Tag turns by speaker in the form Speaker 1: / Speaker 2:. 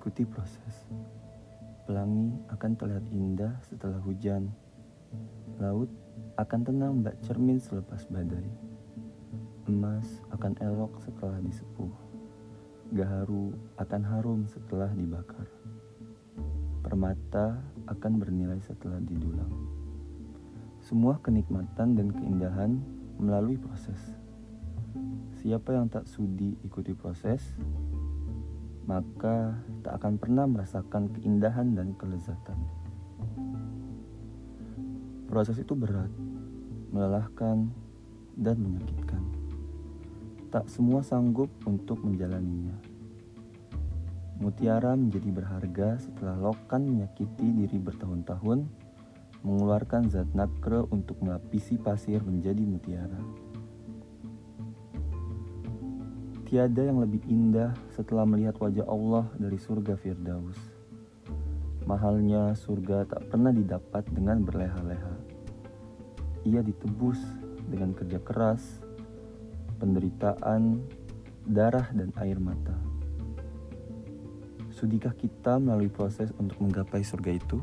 Speaker 1: Ikuti proses. Pelangi akan terlihat indah setelah hujan. Laut akan tenang bak cermin selepas badai. Emas akan elok setelah disepuh. Gaharu akan harum setelah dibakar. Permata akan bernilai setelah didulang. Semua kenikmatan dan keindahan melalui proses. Siapa yang tak sudi ikuti proses, maka tak akan pernah merasakan keindahan dan kelezatan. Proses itu berat, melelahkan, dan menyakitkan. Tak semua sanggup untuk menjalaninya. Mutiara menjadi berharga setelah lokan menyakiti diri bertahun-tahun, mengeluarkan zat nakre untuk melapisi pasir menjadi mutiara. Tiada yang lebih indah setelah melihat wajah Allah dari surga Firdaus. Mahalnya surga tak pernah didapat dengan berleha-leha. Ia ditebus dengan kerja keras, penderitaan, darah, dan air mata. Sudikah kita melalui proses untuk menggapai surga itu?